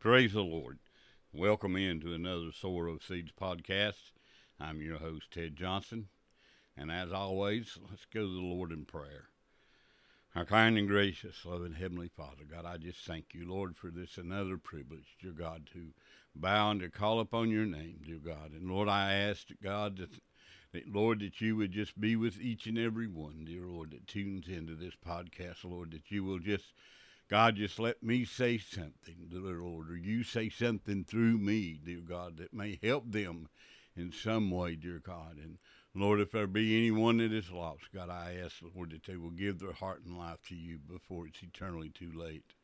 Praise the Lord. Welcome into another Sower of Seeds podcast. I'm your host, Ted Johnson. And as always, let's go to the Lord in prayer. Our kind and gracious, loving Heavenly Father, God, I just thank you, Lord, for this another privilege, dear God, to bow and to call upon your name, dear God. And Lord, I ask, God, that, that, Lord, that you would just be with each and every one, dear Lord, that tunes into this podcast, Lord, that you will just God, just let me say something, dear Lord, or you say something through me, dear God, that may help them in some way, dear God. And Lord, if there be anyone that is lost, God, I ask, Lord, that they will give their heart and life to you before it's eternally too late.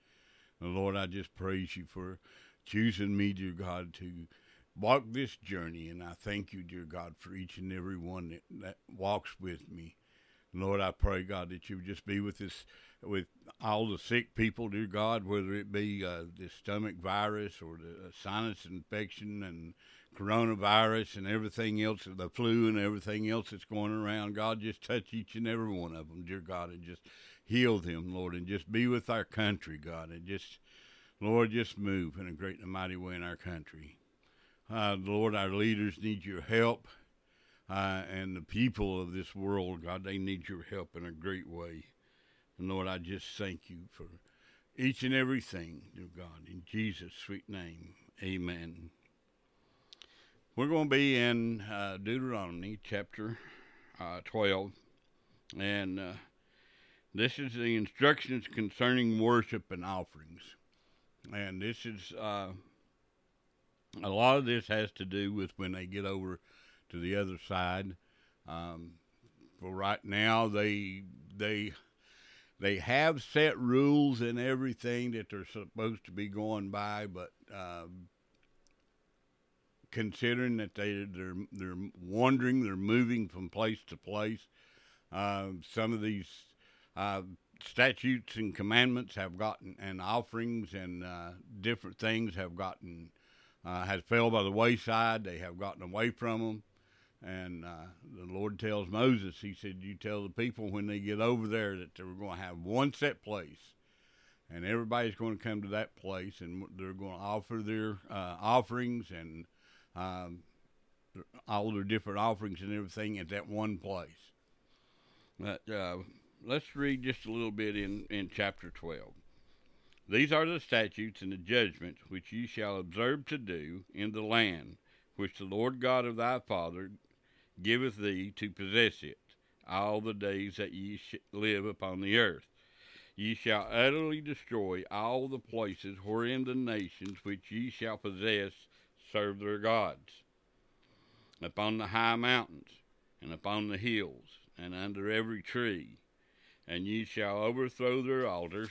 And Lord, I just praise you for choosing me, dear God, to walk this journey. And I thank you, dear God, for each and every one that, that walks with me. Lord, I pray, God, that you would just be with us, with all the sick people, dear God, whether it be uh, the stomach virus or the uh, sinus infection and coronavirus and everything else, the flu and everything else that's going around. God, just touch each and every one of them, dear God, and just heal them, Lord, and just be with our country, God, and just, Lord, just move in a great and mighty way in our country. Uh, Lord, our leaders need your help uh, and the people of this world, God, they need your help in a great way. And Lord, I just thank you for each and everything, dear God, in Jesus' sweet name. Amen. We're going to be in uh, Deuteronomy chapter uh, 12, and uh, this is the instructions concerning worship and offerings. And this is uh, a lot of this has to do with when they get over to the other side. Um, for right now, they they they have set rules and everything that they're supposed to be going by, but um, considering that they they're they're wandering, they're moving from place to place. Uh, some of these uh, statutes and commandments have gotten, and offerings and uh, different things have gotten uh, has fell by the wayside. They have gotten away from them. And uh, the Lord tells Moses, He said, You tell the people when they get over there that they're going to have one set place. And everybody's going to come to that place and they're going to offer their uh, offerings and um, all their different offerings and everything at that one place. But uh, let's read just a little bit in, in chapter 12. These are the statutes and the judgments which ye shall observe to do in the land which the Lord God of thy father giveth thee to possess it all the days that ye live upon the earth. Ye shall utterly destroy all the places wherein the nations which ye shall possess serve their gods, upon the high mountains, and upon the hills, and under every tree. And ye shall overthrow their altars,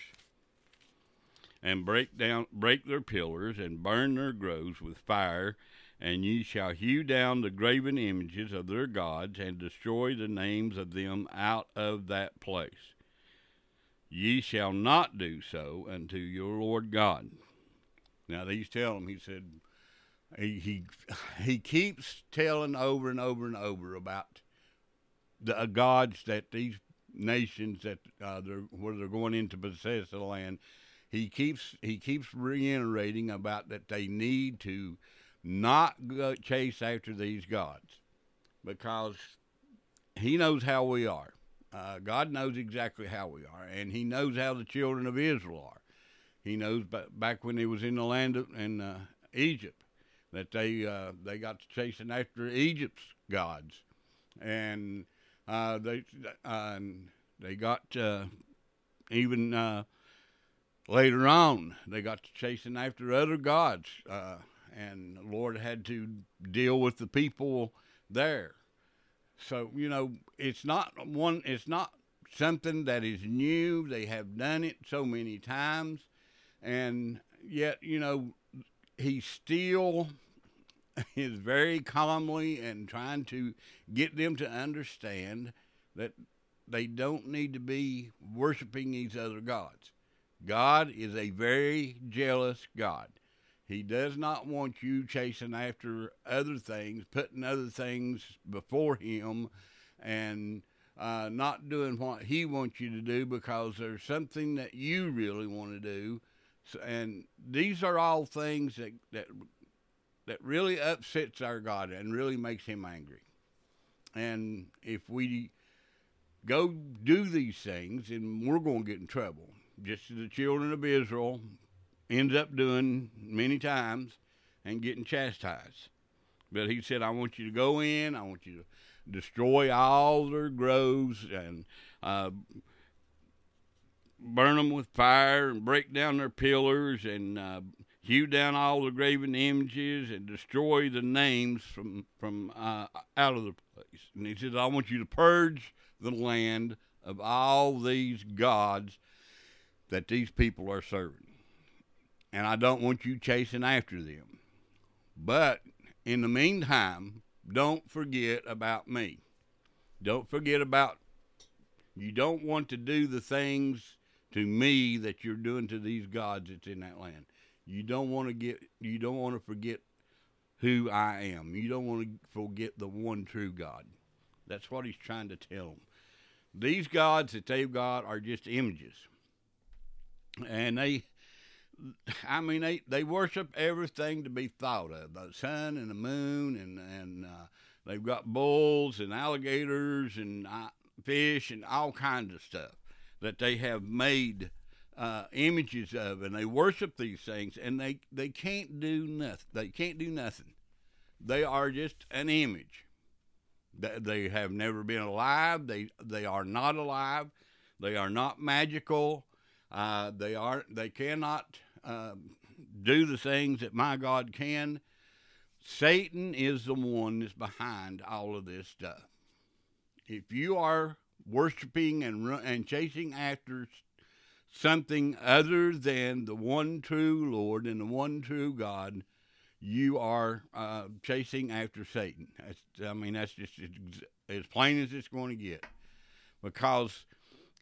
and break down break their pillars, and burn their groves with fire, and ye shall hew down the graven images of their gods, and destroy the names of them out of that place. Ye shall not do so unto your Lord God. Now he's telling he said, he, he, he keeps telling over and over and over about the uh, gods that these nations that uh, they're, where they're going in to possess the land. He keeps he keeps reiterating about that they need to not chase after these gods because he knows how we are. Uh, God knows exactly how we are, and He knows how the children of Israel are. He knows back when He was in the land of in uh, Egypt that they uh, they got to chasing after Egypt's gods, and uh, they they got uh, even uh, later on they got to chasing after other gods and the Lord had to deal with the people there. So you know, it's not one. It's not something that is new. They have done it so many times, and yet you know, he still is very calmly and trying to get them to understand that they don't need to be worshiping these other gods. God is a very jealous God. He does not want you chasing after other things, putting other things before Him, and uh, not doing what He wants you to do because there's something that you really want to do So, and these are all things that, that that really upsets our God and really makes him angry. And if we go do these things, and we're going to get in trouble, just as the children of Israel ends up doing many times and getting chastised. But he said, I want you to go in, I want you to destroy all their groves and uh, burn them with fire and break down their pillars and uh, hew down all the graven images and destroy the names from from uh, out of the place. And he says, I want you to purge the land of all these gods that these people are serving. And I don't want you chasing after them. But in the meantime, don't forget about me. Don't forget about you don't want to do the things to me that you're doing to these gods that's in that land. You don't want to get you don't want to forget who I am. You don't want to forget the one true God. That's what he's trying to tell them. These gods that they've got are just images. And they I mean, they, they worship everything to be thought of the sun and the moon, and, and uh, they've got bulls and alligators and uh, fish and all kinds of stuff that they have made uh, images of, and they worship these things, and they, they can't do nothing. They can't do nothing. They are just an image. They have never been alive. They they are not alive. They are not magical. Uh, they are they cannot um, do the things that my God can. Satan is the one that's behind all of this stuff. If you are worshiping and and chasing after something other than the one true Lord and the one true God, you are uh, chasing after Satan. That's, I mean, that's just as plain as it's going to get, because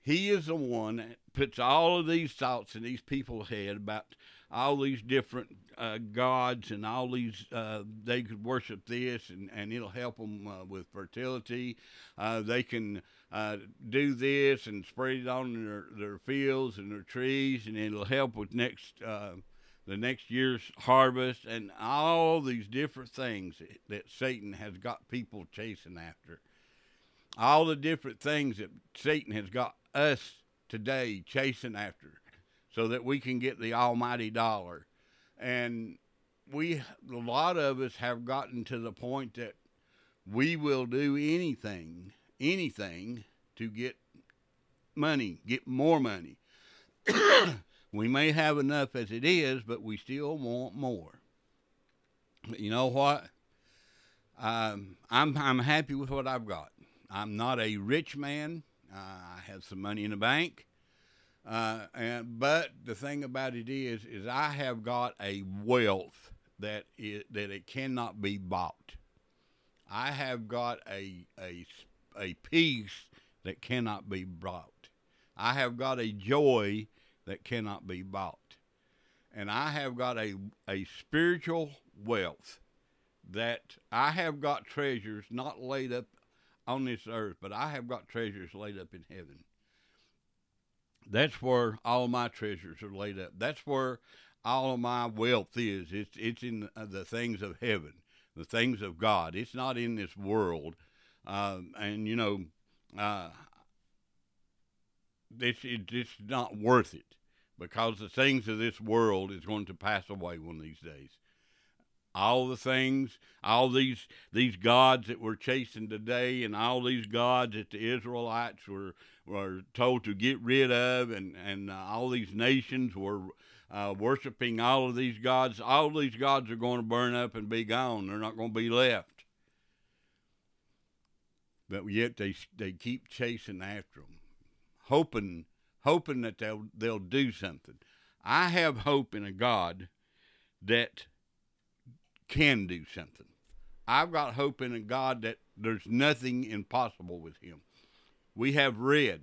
he is the one that puts all of these thoughts in these people's head about all these different uh, gods and all these uh, they could worship this and, and it'll help them uh, with fertility. Uh, they can uh, do this and spread it on their, their fields and their trees and it'll help with next uh, the next year's harvest and all these different things that, that Satan has got people chasing after. All the different things that Satan has got us today chasing after so that we can get the almighty dollar. And we, a lot of us have gotten to the point that we will do anything, anything to get money, get more money. we may have enough as it is, but we still want more. You know what? Um, I'm I'm happy with what I've got. I'm not a rich man. Uh, I have some money in the bank. Uh, and but the thing about it is, is I have got a wealth that it, that it cannot be bought. I have got a a a peace that cannot be bought. I have got a joy that cannot be bought, and I have got a a spiritual wealth that I have got treasures not laid up on this earth, but I have got treasures laid up in heaven. That's where all my treasures are laid up. That's where all of my wealth is. It's it's in the things of heaven, the things of God. It's not in this world. Um, and you know, uh, it's it's not worth it because the things of this world is going to pass away one of these days all the things, all these these gods that we're chasing today, and all these gods that the Israelites were were told to get rid of, and and uh, all these nations were uh, worshiping all of these gods. All these gods are going to burn up and be gone. They're not going to be left. But yet they they keep chasing after them, hoping hoping that they'll they'll do something. I have hope in a God that can do something. I've got hope in God that there's nothing impossible with Him. We have read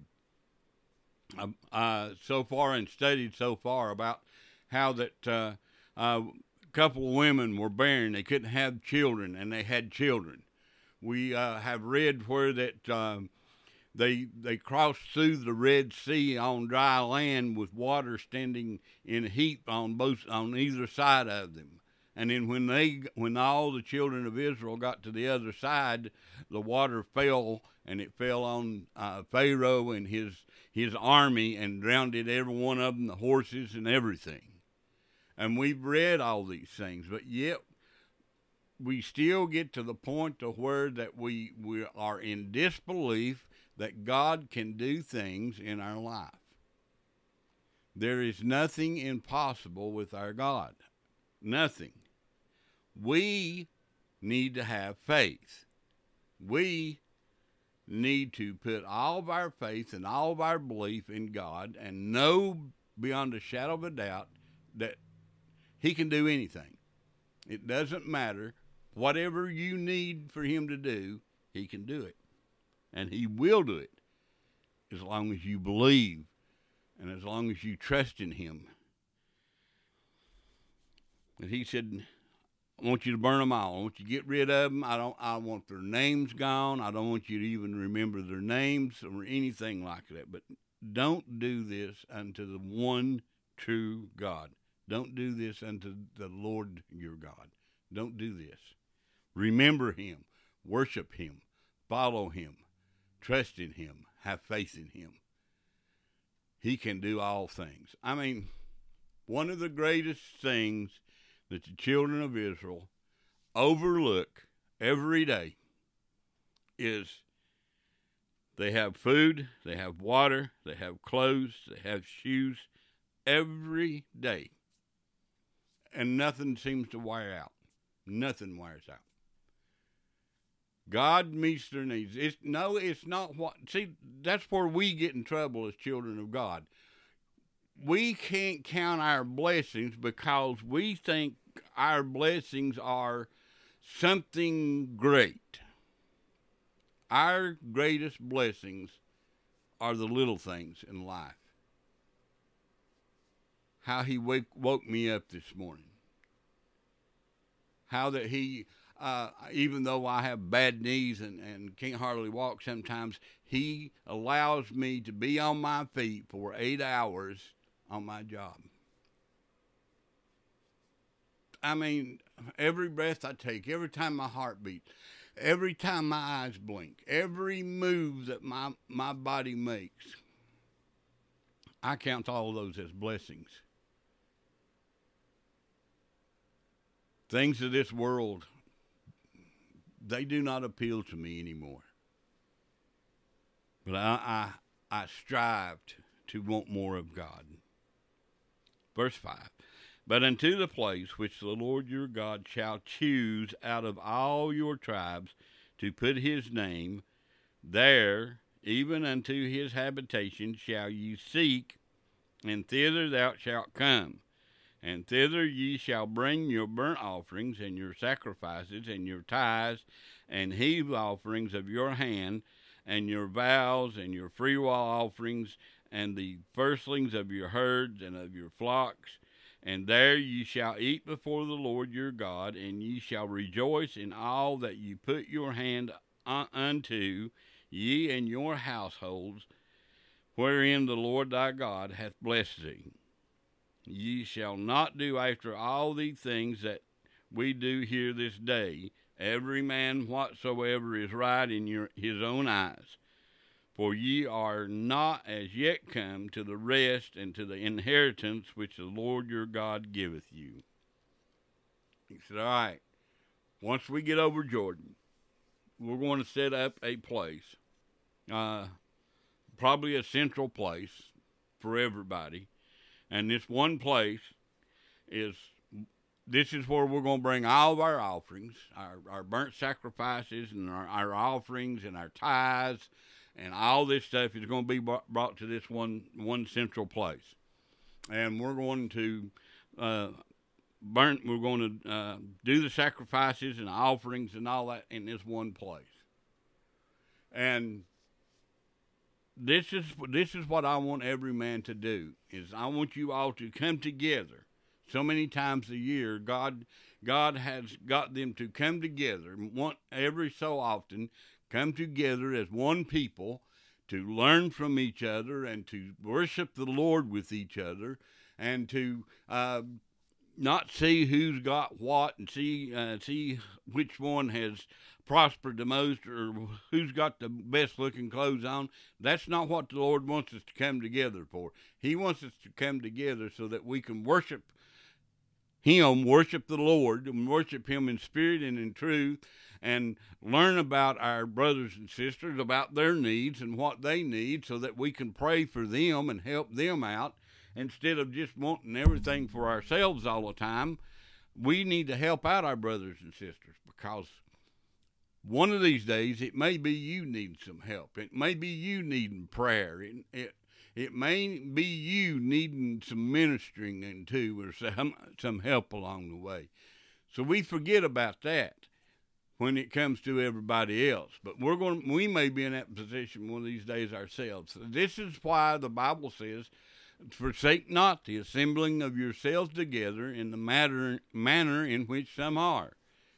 um, uh, so far and studied so far about how that uh, uh, a couple of women were barren; they couldn't have children, and they had children. We uh, have read where that um, they they crossed through the Red Sea on dry land with water standing in a heap on both on either side of them. And then when they when all the children of Israel got to the other side, the water fell and it fell on uh, Pharaoh and his his army and drowned every one of them, the horses and everything. And we've read all these things, but yet we still get to the point to where that we we are in disbelief that God can do things in our life. There is nothing impossible with our God. Nothing. We need to have faith. We need to put all of our faith and all of our belief in God and know beyond a shadow of a doubt that He can do anything. It doesn't matter. Whatever you need for Him to do, He can do it. And He will do it as long as you believe and as long as you trust in Him. And He said, I want you to burn them all. I want you to get rid of them. I don't. I want their names gone. I don't want you to even remember their names or anything like that. But don't do this unto the one true God. Don't do this unto the Lord your God. Don't do this. Remember Him. Worship Him. Follow Him. Trust in Him. Have faith in Him. He can do all things. I mean, one of the greatest things that the children of Israel overlook every day is they have food, they have water, they have clothes, they have shoes every day. And nothing seems to wear out. Nothing wears out. God meets their needs. It's no, it's not what see, that's where we get in trouble as children of God we can't count our blessings because we think our blessings are something great. Our greatest blessings are the little things in life. How he wake, woke me up this morning. How that he, uh, even though I have bad knees and, and can't hardly walk sometimes, he allows me to be on my feet for eight hours on my job. I mean, every breath I take, every time my heart beats, every time my eyes blink, every move that my, my body makes, I count all those as blessings. Things of this world, they do not appeal to me anymore. But I, I, I strive to, to want more of God. Verse 5 But unto the place which the Lord your God shall choose out of all your tribes to put his name, there, even unto his habitation, shall ye seek, and thither thou shalt come. And thither ye shall bring your burnt offerings, and your sacrifices, and your tithes, and heave offerings of your hand, and your vows, and your freewill offerings, and the firstlings of your herds and of your flocks. And there ye shall eat before the Lord your God, and ye shall rejoice in all that ye put your hand unto, ye and your households, wherein the Lord thy God hath blessed thee. Ye shall not do after all these things that we do here this day, every man whatsoever is right in your, his own eyes for ye are not as yet come to the rest and to the inheritance which the Lord your God giveth you. He said, All right, once we get over Jordan, we're going to set up a place, uh, probably a central place for everybody. And this one place is this is where we're going to bring all of our offerings, our, our burnt sacrifices, and our, our offerings, and our tithes, and all this stuff is going to be brought to this one one central place, and we're going to uh, burn. We're going to uh, do the sacrifices and offerings and all that in this one place, and this is this is what I want every man to do. Is I want you all to come together. So many times a year, God God has got them to come together. Want every so often come together as one people to learn from each other and to worship the Lord with each other and to uh, not see who's got what and see uh, see which one has prospered the most or who's got the best looking clothes on. That's not what the Lord wants us to come together for. He wants us to come together so that we can worship Him, worship the Lord, and worship Him in spirit and in truth, and learn about our brothers and sisters, about their needs and what they need, so that we can pray for them and help them out instead of just wanting everything for ourselves all the time. We need to help out our brothers and sisters because one of these days it may be you need some help. It may be you needing prayer. It, it, it may be you needing some ministering into or some some help along the way. So we forget about that when it comes to everybody else. But we're going we may be in that position one of these days ourselves. This is why the Bible says forsake not the assembling of yourselves together in the matter manner in which some are.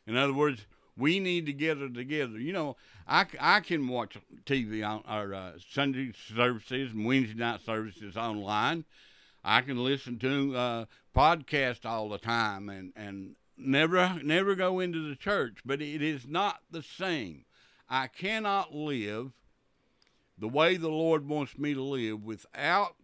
In other words, we need to get it together. You know, I, I can watch TV on our uh, Sunday services and Wednesday night services online. I can listen to uh, podcasts all the time and, and never never go into the church, but it is not the same. I cannot live the way the Lord wants me to live without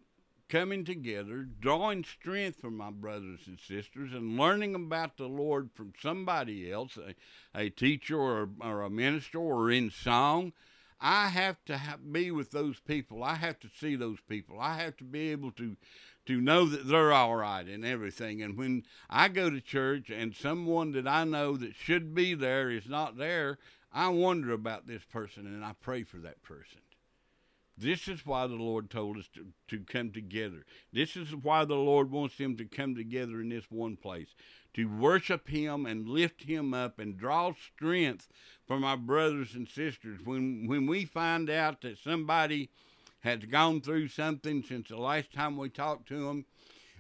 coming together, drawing strength from my brothers and sisters, and learning about the Lord from somebody else, a, a teacher or, or a minister or in song. I have to have, be with those people. I have to see those people. I have to be able to to know that they're all right and everything. And when I go to church and someone that I know that should be there is not there, I wonder about this person and I pray for that person. This is why the Lord told us to, to come together. This is why the Lord wants them to come together in this one place to worship Him and lift Him up and draw strength from our brothers and sisters. When, when we find out that somebody has gone through something since the last time we talked to them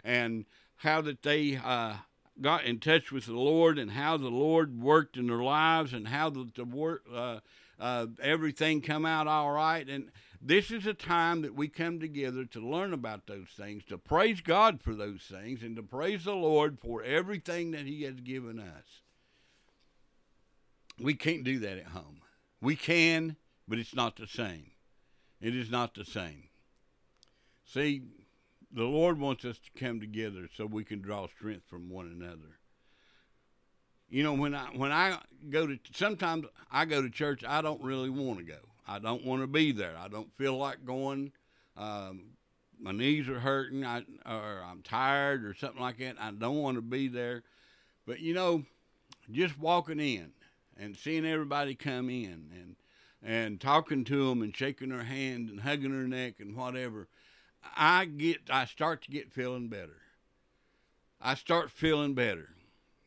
and how that they uh, got in touch with the Lord and how the Lord worked in their lives and how the, the work, uh, uh, everything come out all right. And this is a time that we come together to learn about those things, to praise God for those things, and to praise the Lord for everything that He has given us. We can't do that at home. We can, but it's not the same. It is not the same. See, the Lord wants us to come together so we can draw strength from one another. You know, when I when I go to sometimes I go to church, I don't really want to go. I don't want to be there. I don't feel like going. Um, my knees are hurting, I, or I'm tired, or something like that. I don't want to be there. But you know, just walking in and seeing everybody come in and and talking to them and shaking their hand and hugging their neck and whatever, I get I start to get feeling better. I start feeling better.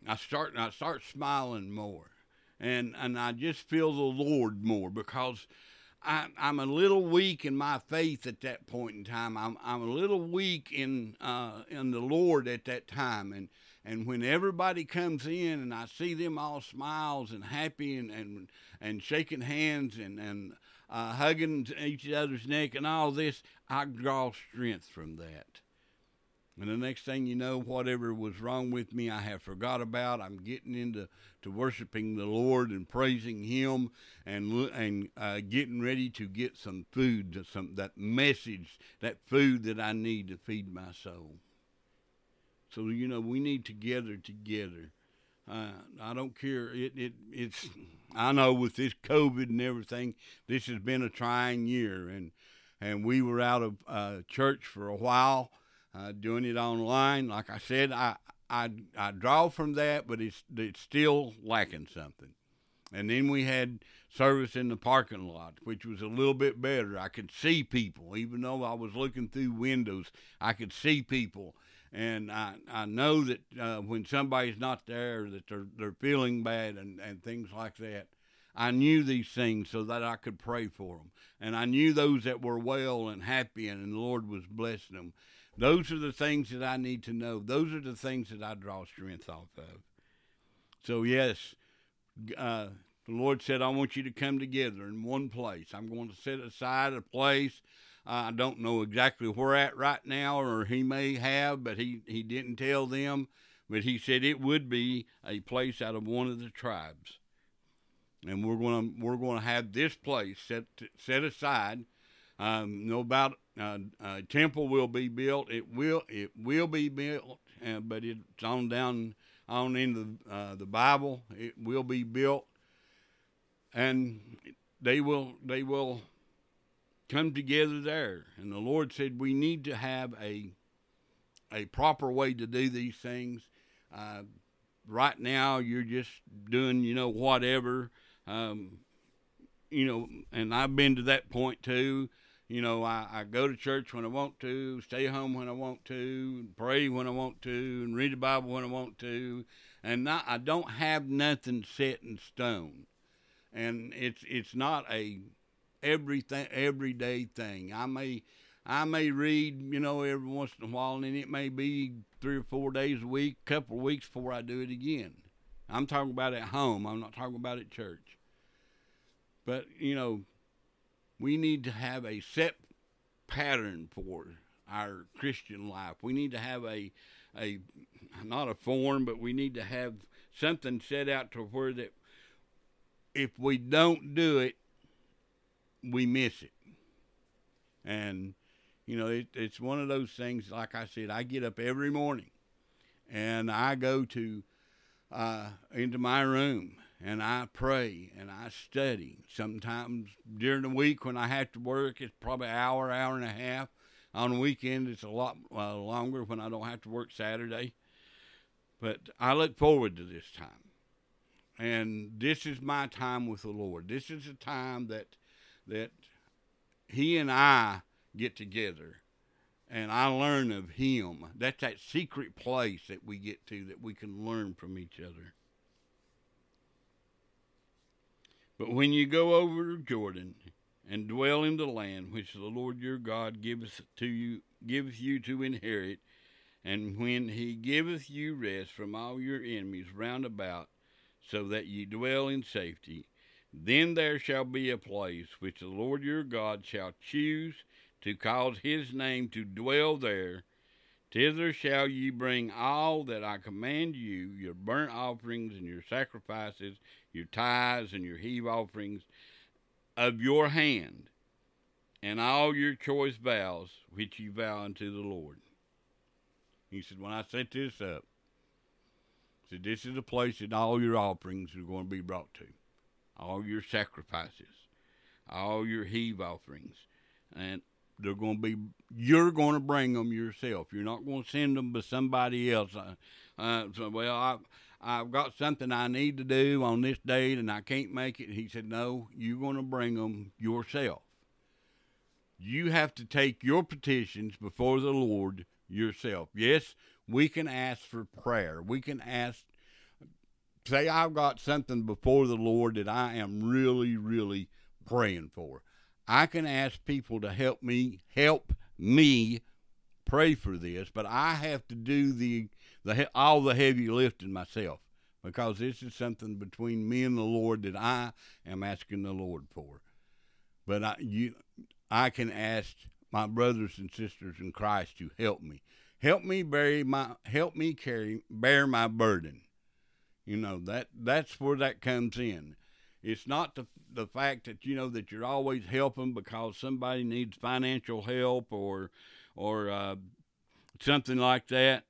I start I start smiling more, and and I just feel the Lord more because I, am a little weak in my faith at that point in time. I'm, I'm a little weak in uh, in the Lord at that time, and and when everybody comes in and I see them all smiles and happy and and, and shaking hands and and uh, hugging each other's neck and all this, I draw strength from that. And the next thing you know, whatever was wrong with me, I have forgot about. I'm getting into to worshiping the Lord and praising Him, and and uh, getting ready to get some food, some that message, that food that I need to feed my soul. So you know, we need to gather together. Uh, I don't care. It it it's. I know with this COVID and everything, this has been a trying year, and and we were out of uh, church for a while uh, doing it online. Like I said, I, I, I draw from that, but it's, it's still lacking something. And then we had service in the parking lot, which was a little bit better. I could see people, even though I was looking through windows, I could see people. And I, I know that uh, when somebody's not there, that they're, they're feeling bad and, and things like that. I knew these things so that I could pray for them. And I knew those that were well and happy, and, and the Lord was blessing them. Those are the things that I need to know. Those are the things that I draw strength off of. So, yes, uh, the Lord said, I want you to come together in one place. I'm going to set aside a place. I don't know exactly where at right now, or he may have, but he, he didn't tell them. But he said it would be a place out of one of the tribes, and we're going to we're going to have this place set set aside. Um, no about uh, a temple will be built. It will it will be built, uh, but it's on down on in the uh, the Bible. It will be built, and they will they will come together there. And the Lord said we need to have a a proper way to do these things. Uh, right now, you're just doing you know whatever. Um, you know, and I've been to that point too. You know, I, I go to church when I want to, stay home when I want to, pray when I want to, and read the Bible when I want to, and not, I don't have nothing set in stone, and it's it's not a everything everyday thing. I may I may read, you know, every once in a while, and it may be three or four days a week, a couple of weeks before I do it again. I'm talking about at home. I'm not talking about at church. But you know, we need to have a set pattern for our Christian life. We need to have a a not a form, but we need to have something set out to where that if we don't do it, we miss it. And you know, it, it's one of those things. Like I said, I get up every morning, and I go to uh, into my room and I pray and I study. Sometimes during the week when I have to work, it's probably an hour, hour and a half. On weekend, it's a lot uh, longer when I don't have to work Saturday. But I look forward to this time. And this is my time with the Lord. This is a time that that He and I get together and I learn of Him. That's that secret place that we get to that we can learn from each other. But when you go over Jordan and dwell in the land which the Lord your God giveth to you giveth you to inherit, and when he giveth you rest from all your enemies round about, so that ye dwell in safety, then there shall be a place which the Lord your God shall choose to cause his name to dwell there. Thither shall ye bring all that I command you, your burnt offerings and your sacrifices, your tithes and your heave offerings of your hand, and all your choice vows which ye vow unto the Lord. He said, When I set this up, he said, This is the place that all your offerings are going to be brought to, all your sacrifices, all your heave offerings, and they're going to be you're going to bring them yourself you're not going to send them to somebody else uh, uh, so, well I, I've got something I need to do on this date and I can't make it. He said, No, you're going to bring them yourself. You have to take your petitions before the Lord yourself. Yes, we can ask for prayer. We can ask, say, I've got something before the Lord that I am really, really praying for. I can ask people to help me, help me pray for this, but I have to do the the all the heavy lifting myself because this is something between me and the Lord that I am asking the Lord for. But I you I can ask my brothers and sisters in Christ to help me. Help me bear my help me carry bear my burden. You know, that that's where that comes in. It's not the the fact that you know that you're always helping because somebody needs financial help or or uh, something like that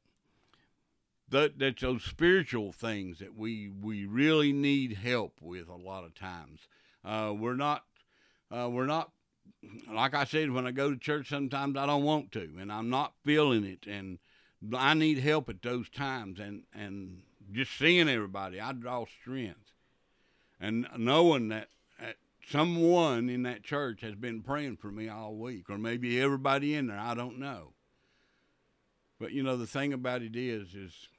that that's those spiritual things that we we really need help with a lot of times. Uh, we're not uh, we're not like I said when I go to church. Sometimes I don't want to, and I'm not feeling it, and I need help at those times. And and just seeing everybody, I draw strength, and knowing that. that someone in that church has been praying for me all week, or maybe everybody in there. I don't know. But you know, the thing about it is, is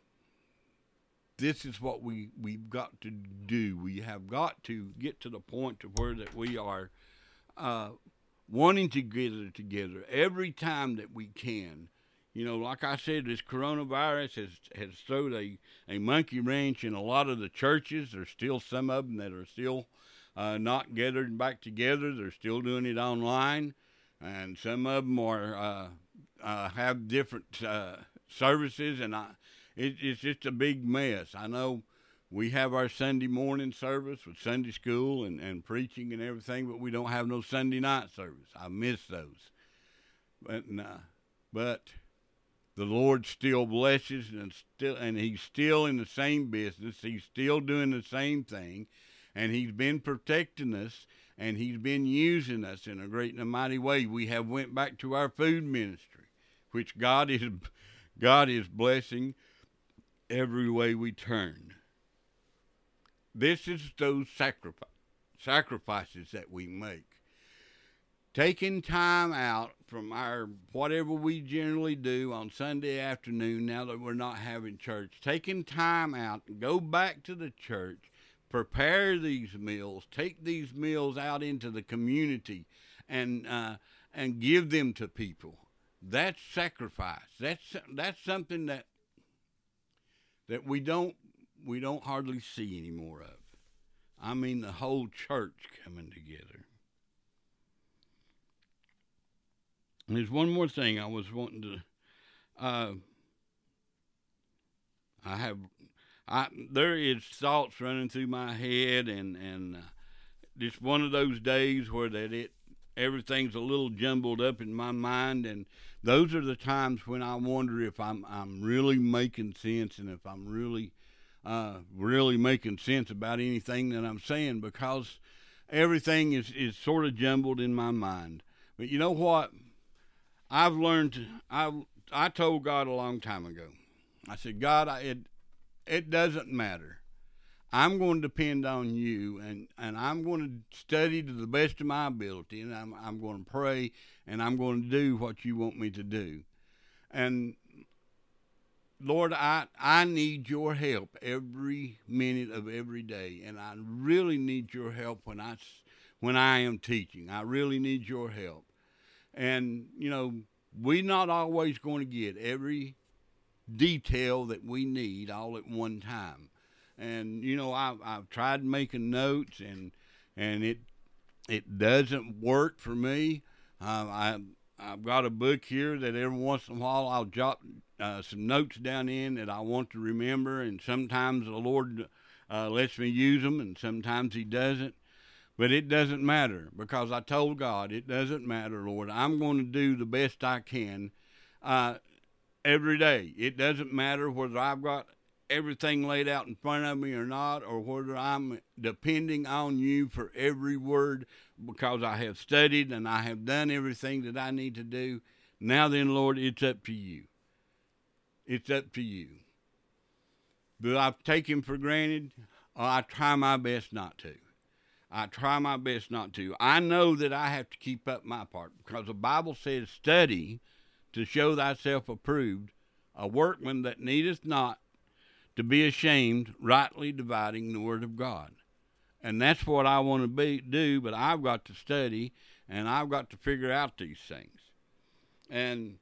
this is what we we've got to do. We have got to get to the point to where that we are uh, wanting to get together every time that we can. You know, like I said, this coronavirus has has thrown a, a monkey wrench in a lot of the churches. There's still some of them that are still uh, not gathered back together. They're still doing it online, and some of them are uh, uh, have different uh, services, and I, it, it's just a big mess. I know we have our Sunday morning service with Sunday school and, and preaching and everything, but we don't have no Sunday night service. I miss those. But but the Lord still blesses and still and He's still in the same business. He's still doing the same thing, and He's been protecting us and He's been using us in a great and a mighty way. We have went back to our food ministry, which God is God is blessing every way we turn. This is those sacrifice, sacrifices that we make. Taking time out from our whatever we generally do on Sunday afternoon now that we're not having church, taking time out, go back to the church, prepare these meals, take these meals out into the community, and uh, and give them to people. That's sacrifice. That's that's something that that we don't we don't hardly see any more of. I mean, the whole church coming together. There's one more thing I was wanting to. Uh, I have, I there is thoughts running through my head, and and uh, just one of those days where that it everything's a little jumbled up in my mind, and those are the times when I wonder if I'm I'm really making sense and if I'm really uh, really making sense about anything that I'm saying because everything is, is sort of jumbled in my mind. But you know what? I've learned. I I told God a long time ago. I said, God, I, it it doesn't matter. I'm going to depend on you, and, and I'm going to study to the best of my ability, and I'm I'm going to pray, and I'm going to do what you want me to do. And Lord, I I need your help every minute of every day, and I really need your help when I when I am teaching. I really need your help. And, you know, we're not always going to get every detail that we need all at one time. And, you know, I've, I've tried making notes and, and it, it doesn't work for me. Uh, I, I've got a book here that every once in a while I'll jot uh, some notes down in that I want to remember, and sometimes the Lord uh, lets me use them, and sometimes He doesn't. But it doesn't matter because I told God, it doesn't matter, Lord. I'm going to do the best I can uh, every day. It doesn't matter whether I've got everything laid out in front of me or not, or whether I'm depending on you for every word because I have studied and I have done everything that I need to do. Now then, Lord, it's up to you. It's up to you. Do I take him for granted? Or I try my best not to. I try my best not to. I know that I have to keep up my part because the Bible says, Study to show thyself approved, a workman that needeth not to be ashamed, rightly dividing the word of God. And that's what I want to be, do, but I've got to study and I've got to figure out these things. And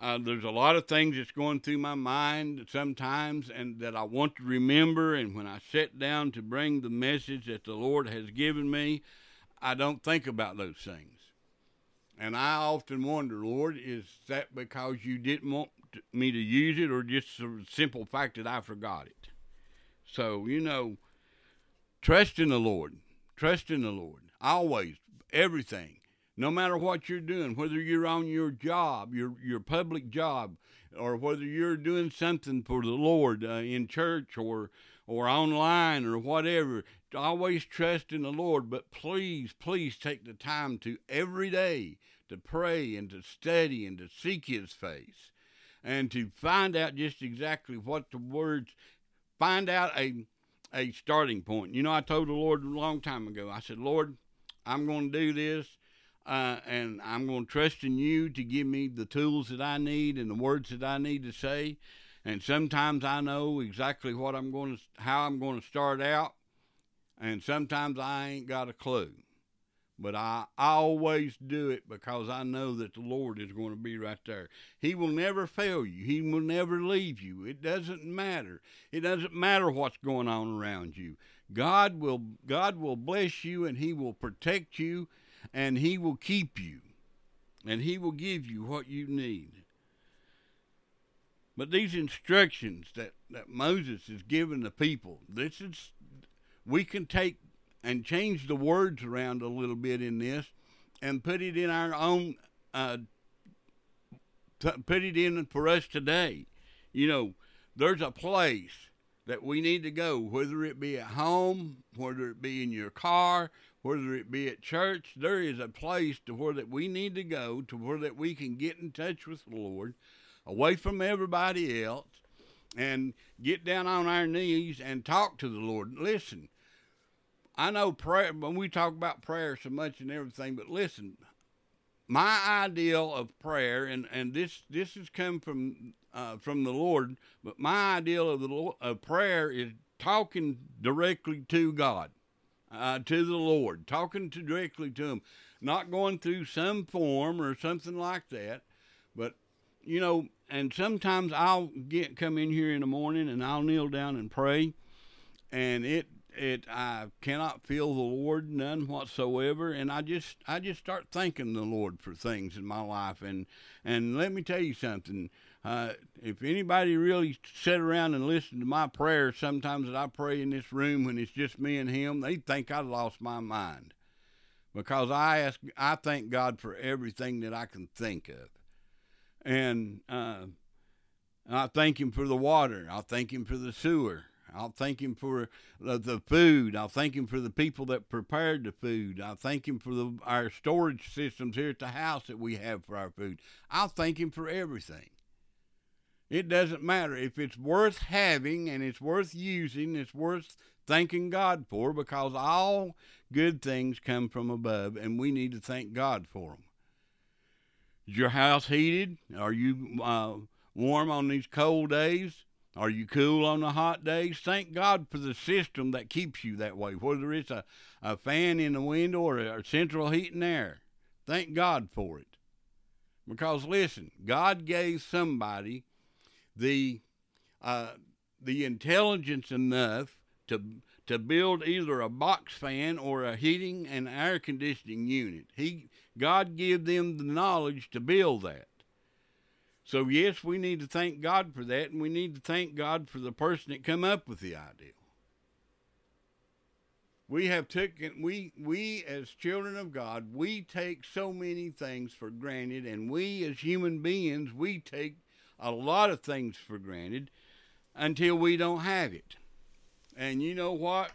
uh, there's a lot of things that's going through my mind sometimes and that I want to remember. And when I sit down to bring the message that the Lord has given me, I don't think about those things. And I often wonder, Lord, is that because you didn't want me to use it or just the simple fact that I forgot it? So, you know, trust in the Lord. Trust in the Lord. Always, everything no matter what you're doing, whether you're on your job, your your public job, or whether you're doing something for the Lord uh, in church or or online or whatever, always trust in the Lord. But please, please take the time to every day to pray and to study and to seek His face, and to find out just exactly what the words. Find out a a starting point. You know, I told the Lord a long time ago. I said, Lord, I'm going to do this uh, and I'm going to trust in you to give me the tools that I need and the words that I need to say. And sometimes I know exactly what I'm going to, how I'm going to start out, and sometimes I ain't got a clue. but I, I always do it because I know that the Lord is going to be right there. He will never fail you. He will never leave you. It doesn't matter. It doesn't matter what's going on around you. God will God will bless you and he will protect you and he will keep you and he will give you what you need. But these instructions that, that Moses is giving the people, this is we can take and change the words around a little bit in this and put it in our own uh, t- put it in for us today you know there's a place that we need to go whether it be at home whether it be in your car whether it be at church there is a place to where that we need to go to where that we can get in touch with the lord away from everybody else and get down on our knees and talk to the lord. Listen I know prayer when we talk about prayer so much and everything, but listen, my ideal of prayer, and, and this this has come from uh, from the Lord, but my ideal of the Lord, of prayer is talking directly to God, uh, to the Lord, talking to directly to Him, not going through some form or something like that, but you know. And sometimes I'll get come in here in the morning and I'll kneel down and pray, and it it I cannot feel the Lord none whatsoever, and I just I just start thanking the Lord for things in my life, and and let me tell you something. Uh, if anybody really sat around and listened to my prayers, sometimes that I pray in this room when it's just me and Him, they think I lost my mind, because I ask I thank God for everything that I can think of, and uh, I thank Him for the water. I thank Him for the sewer. I'll thank him for the, food. I'll thank him for the people that prepared the food. I'll thank him for the, our storage systems here at the house that we have for our food. I'll thank him for everything. It doesn't matter if it's worth having and it's worth using, it's worth thanking God for because all good things come from above and we need to thank God for them. Is your house heated? Are you uh, warm on these cold days? Are you cool on the hot days? Thank God for the system that keeps you that way, whether it's a, a fan in the window or a central heating air. Thank God for it. Because listen, God gave somebody the uh, the intelligence enough to to build either a box fan or a heating and air conditioning unit. He God gave them the knowledge to build that. So yes, we need to thank God for that, and we need to thank God for the person that come up with the idea. We have taken we we as children of God, we take so many things for granted, and we as human beings, we take a lot of things for granted until we don't have it. And you know what?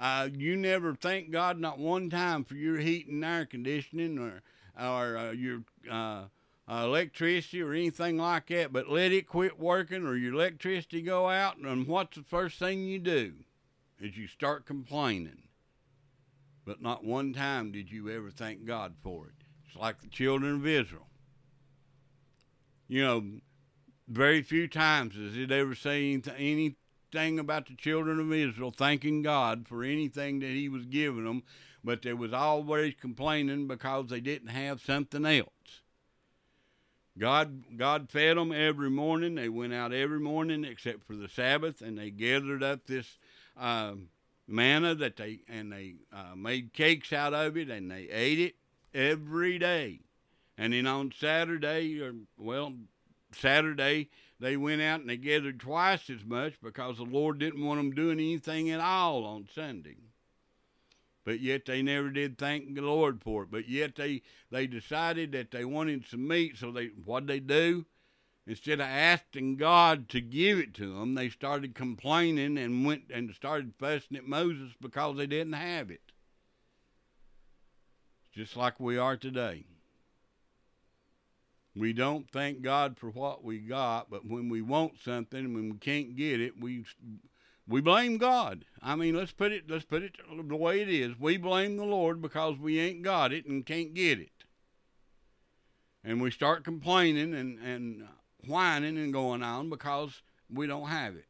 Uh, you never thank God not one time for your heat and air conditioning or or uh, your uh, electricity or anything like that, but let it quit working or your electricity go out, and what's the first thing you do? Is you start complaining. But not one time did you ever thank God for it. It's like the children of Israel. You know, very few times does it ever say anything about the children of Israel thanking God for anything that He was giving them, but they was always complaining because they didn't have something else. God God fed them every morning. They went out every morning except for the Sabbath, and they gathered up this uh, manna that they and they uh, made cakes out of it, and they ate it every day. And then on Saturday, or well, Saturday they went out and they gathered twice as much because the Lord didn't want them doing anything at all on Sunday but yet they never did thank the Lord for it. But yet they they decided that they wanted some meat, so they what they do? Instead of asking God to give it to them, they started complaining and went and started fussing at Moses because they didn't have it. Just like we are today. We don't thank God for what we got, but when we want something, and when we can't get it, we we blame God. I mean, let's put it let's put it the way it is. We blame the Lord because we ain't got it and can't get it. And we start complaining and, and whining and going on because we don't have it.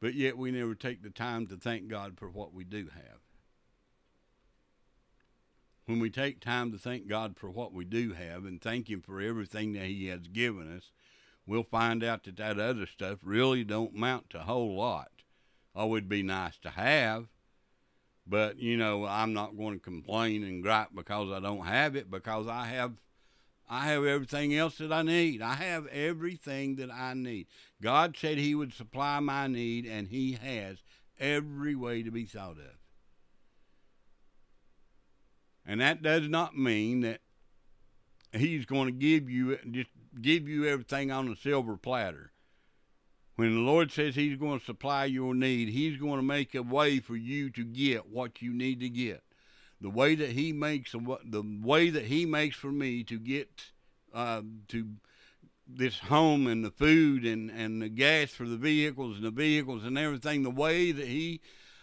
But yet we never take the time to thank God for what we do have. When we take time to thank God for what we do have and thank Him for everything that He has given us, we'll find out that that other stuff really don't amount to a whole lot. Oh, it'd be nice to have, but you know, I'm not going to complain and gripe because I don't have it because I have I have everything else that I need. I have everything that I need. God said He would supply my need, and He has every way to be thought of. And that does not mean that He's going to give you just give you everything on a silver platter. When the Lord says He's going to supply your need, He's going to make a way for you to get what you need to get the way that he makes the way that he makes for me to get uh, to this home and the food and, and the gas for the vehicles and the vehicles and everything, the way that he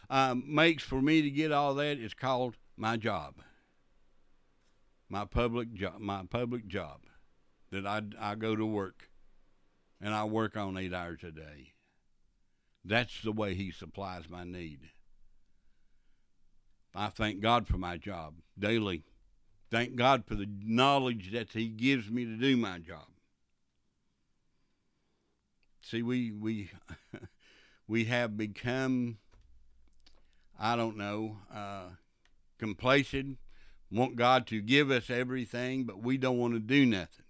um, makes for me to get all that is called my job, my public job, my public job that I, I go to work and I work on eight hours a day. That's the way he supplies my need. I thank God for my job daily. Thank God for the knowledge that He gives me to do my job. See, we we we have become, I don't know, uh, complacent. Want God to give us everything, but we don't want to do nothing.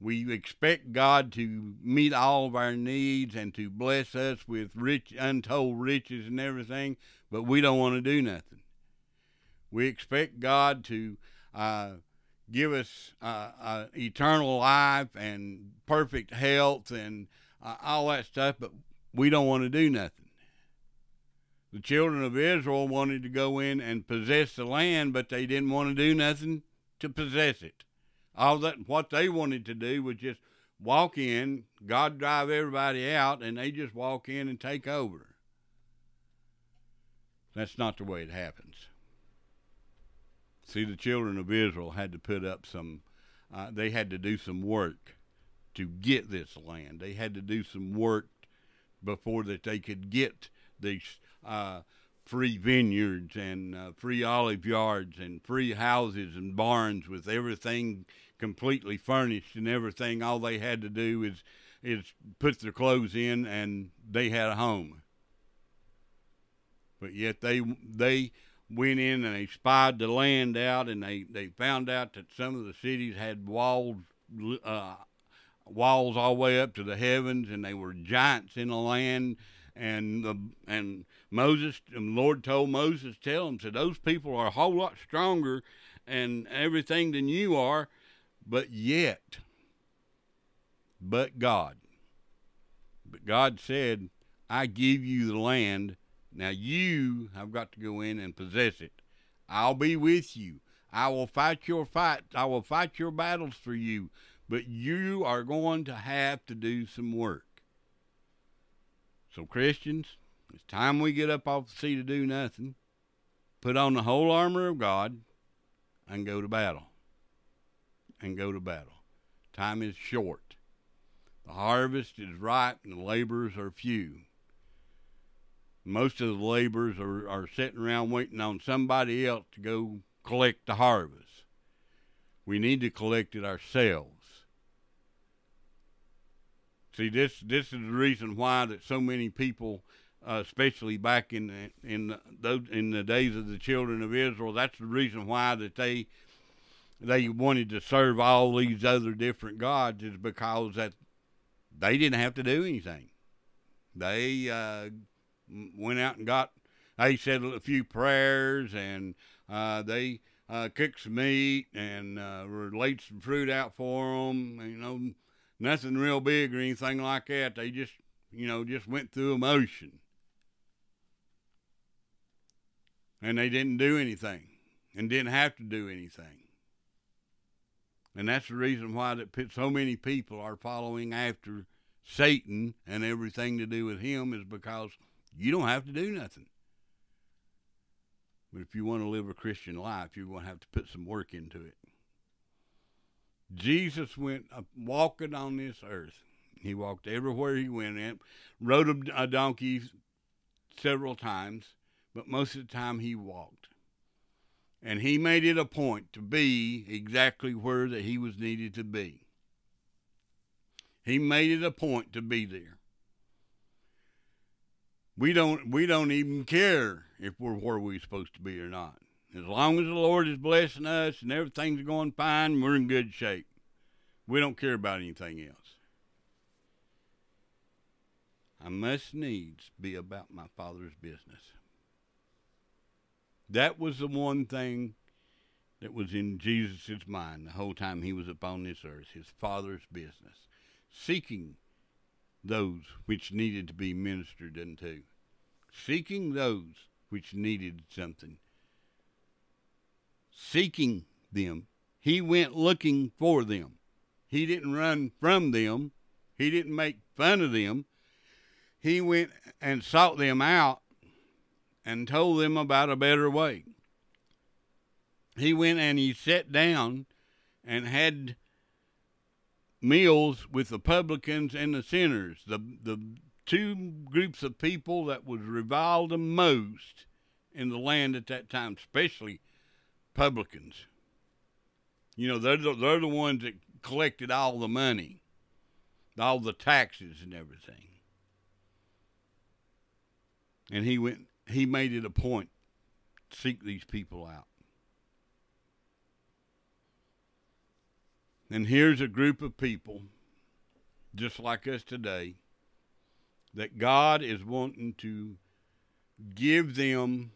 We expect God to meet all of our needs and to bless us with rich, untold riches and everything, but we don't want to do nothing. We expect God to uh, give us uh, uh, eternal life and perfect health and uh, all that stuff, but we don't want to do nothing. The children of Israel wanted to go in and possess the land, but they didn't want to do nothing to possess it. All that what they wanted to do was just walk in, God drive everybody out, and they just walk in and take over. That's not the way it happens. See, the children of Israel had to put up some, uh, they had to do some work to get this land. They had to do some work before that they could get these uh, free vineyards and uh, free olive yards and free houses and barns with everything completely furnished and everything. All they had to do is is put their clothes in and they had a home but yet they they went in and they spied the land out and they, they found out that some of the cities had walls uh, walls all the way up to the heavens and they were giants in the land and the and Moses the Lord told Moses tell them said those people are a whole lot stronger and everything than you are but yet but God but God said I give you the land now you have got to go in and possess it. I'll be with you. I will fight your fight. I will fight your battles for you. But you are going to have to do some work. So, Christians, it's time we get up off the sea to do nothing, put on the whole armor of God, and go to battle. And go to battle. Time is short. The harvest is ripe and the laborers are few most of the laborers are, are sitting around waiting on somebody else to go collect the harvest. We need to collect it ourselves. See, this this is the reason why that so many people, uh, especially back in in those in the days of the children of Israel, that's the reason why that they they wanted to serve all these other different gods is because that they didn't have to do anything. They uh, went out and got, they said a few prayers and uh, they uh, cooked some meat and uh, laid some fruit out for them. You know, nothing real big or anything like that. They just, you know, just went through emotion. And they didn't do anything and didn't have to do anything. And that's the reason why that so many people are following after Satan and everything to do with him is because you don't have to do nothing. But if you want to live a Christian life, you're going to have to put some work into it. Jesus went uh, walking on this earth. He walked everywhere he went, and rode a donkey several times, but most of the time he walked. And he made it a point to be exactly where that he was needed to be. He made it a point to be there. We don't we don't even care if we're where we're supposed to be or not. As long as the Lord is blessing us and everything's going fine, we're in good shape. We don't care about anything else. I must needs be about my Father's business. That was the one thing that was in Jesus' mind the whole time he was upon this earth, his Father's business, seeking those which needed to be ministered unto, seeking those which needed something, seeking them. He went looking for them. He didn't run from them. He didn't make fun of them. He went and sought them out and told them about a better way. He went and he sat down and had meals with the publicans and the sinners, the the two groups of people that was reviled the most in the land at that time, especially publicans. You know, they're the, they're the ones that collected all the money, all the taxes and everything. And he went he made it a point to seek these people out. And here's a group of people, just like us today, that God is wanting to give them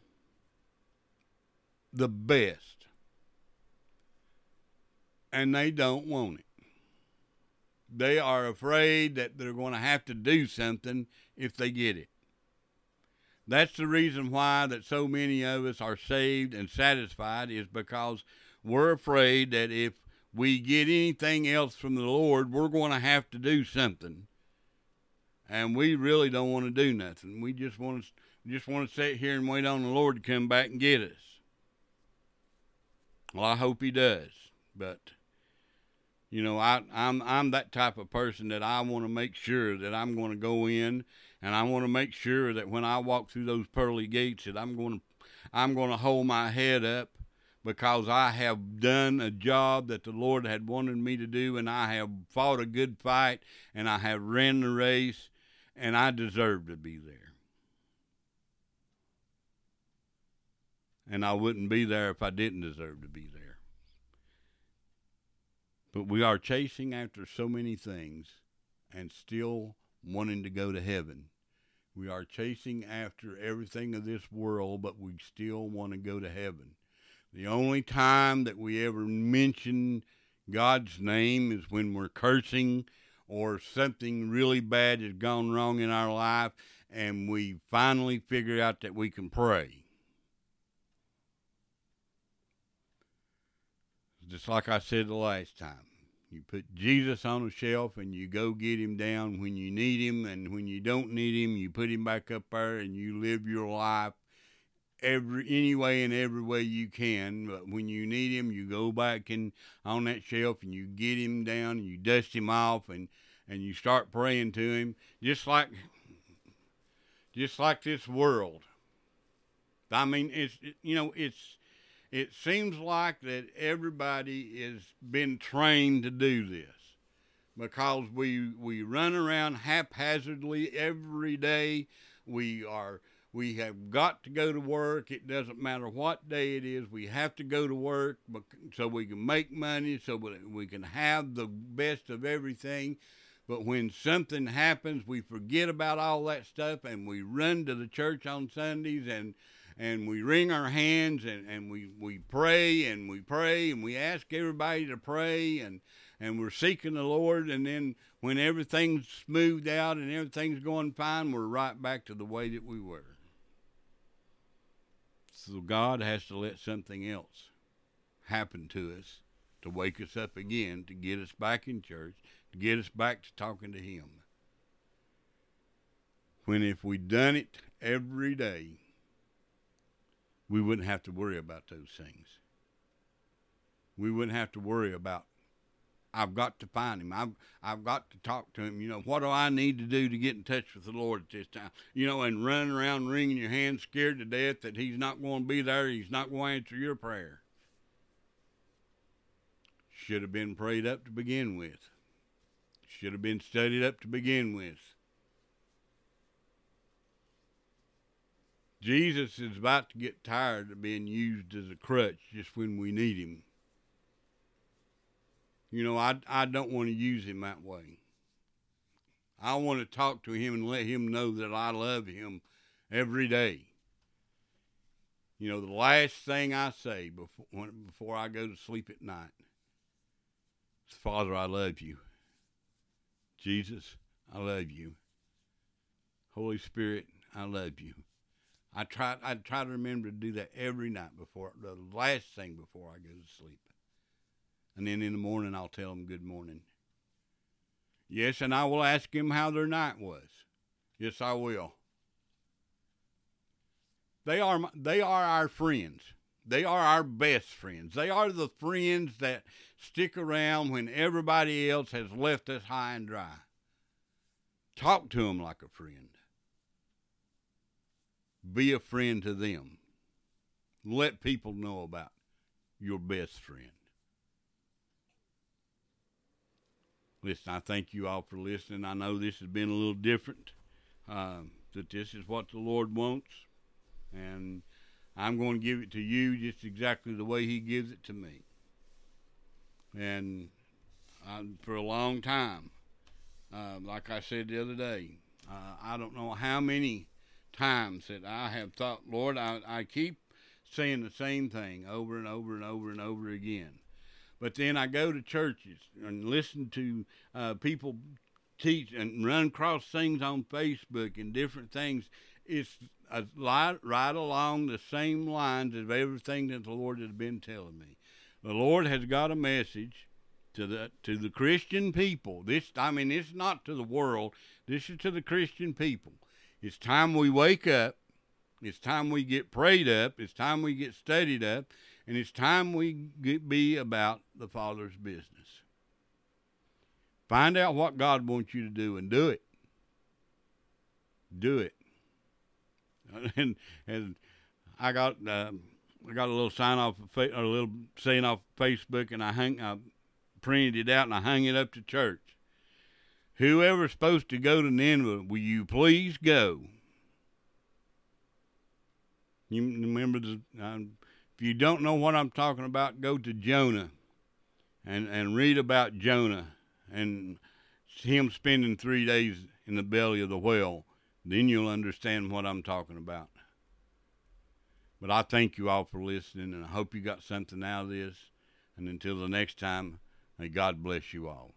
the best. And they don't want it. They are afraid that they're going to have to do something if they get it. That's the reason why that so many of us are saved and satisfied is because we're afraid that if we get anything else from the Lord, we're going to have to do something. And we really don't want to do nothing. We just want to just want to sit here and wait on the Lord to come back and get us. Well, I hope he does. But you know, I, I'm I'm that type of person that I want to make sure that I'm going to go in and I want to make sure that when I walk through those pearly gates that I'm going to I'm going to hold my head up because I have done a job that the Lord had wanted me to do and I have fought a good fight and I have ran the race and I deserve to be there. And I wouldn't be there if I didn't deserve to be there. But we are chasing after so many things and still wanting to go to heaven. We are chasing after everything of this world, but we still want to go to heaven. The only time that we ever mention God's name is when we're cursing or something really bad has gone wrong in our life and we finally figure out that we can pray. Just like I said the last time. You put Jesus on a shelf and you go get him down when you need him, and when you don't need him, you put him back up there and you live your life every any way and every way you can. But when you need him, you go back and on that shelf and you get him down and you dust him off and and you start praying to him, just like just like this world. I mean, it's you know it's it seems like that everybody has been trained to do this because we we run around haphazardly every day. We are we have got to go to work. It doesn't matter what day it is. We have to go to work so we can make money, so we can have the best of everything. But when something happens, we forget about all that stuff and we run to the church on Sundays and and we wring our hands and, and we, we pray and we pray and we ask everybody to pray and, and we're seeking the Lord. And then when everything's smoothed out and everything's going fine, we're right back to the way that we were. So God has to let something else happen to us to wake us up again, to get us back in church, to get us back to talking to Him. When if we'd done it every day, we wouldn't have to worry about those things. We wouldn't have to worry about I've got to find him. I've I've got to talk to him. You know, what do I need to do to get in touch with the Lord at this time? You know, and running around wringing your hands, scared to death that he's not going to be there. He's not going to answer your prayer. Should have been prayed up to begin with. Should have been studied up to begin with. Jesus is about to get tired of being used as a crutch just when we need him. You know, I, I don't want to use him that way. I want to talk to him and let him know that I love him every day. You know, the last thing I say before, when, before I go to sleep at night is, Father, I love you. Jesus, I love you. Holy Spirit, I love you. I try I try to remember to do that every night before the last thing before I go to sleep. And then in the morning I'll tell them good morning. Yes, and I will ask them how their night was. Yes, I will. They are they are our friends. They are our best friends. They are the friends that stick around when everybody else has left us high and dry. Talk to them like a friend. Be a friend to them. Let people know about your best friend. Listen, I thank you all for listening. I know this has been a little different, uh, that this is what the Lord wants, and I'm going to give it to you just exactly the way He gives it to me. And I, for a long time, uh, like I said the other day, uh, I don't know how many times that I have thought, Lord, I, I keep saying the same thing over and over and over and over again. But then I go to churches and listen to uh, people teach and run across things on Facebook and different things. It's a right, right along the same lines of everything that the Lord has been telling me. The Lord has got a message to the to the Christian people. This I mean it's not to the world. This is to the Christian people. It's time we wake up. It's time we get prayed up. It's time we get studied up. And it's time we get, be about the Father's business. Find out what God wants you to do and do it. Do it. And and I got uh, I got a little sign off a little saying off Facebook, and I hung I printed it out and I hung it up to church. Whoever's supposed to go to Nineveh, will you please go? You remember the. Uh, if you don't know what I'm talking about, go to Jonah, and and read about Jonah and him spending three days in the belly of the whale. Then you'll understand what I'm talking about. But I thank you all for listening, and I hope you got something out of this. And until the next time, may God bless you all.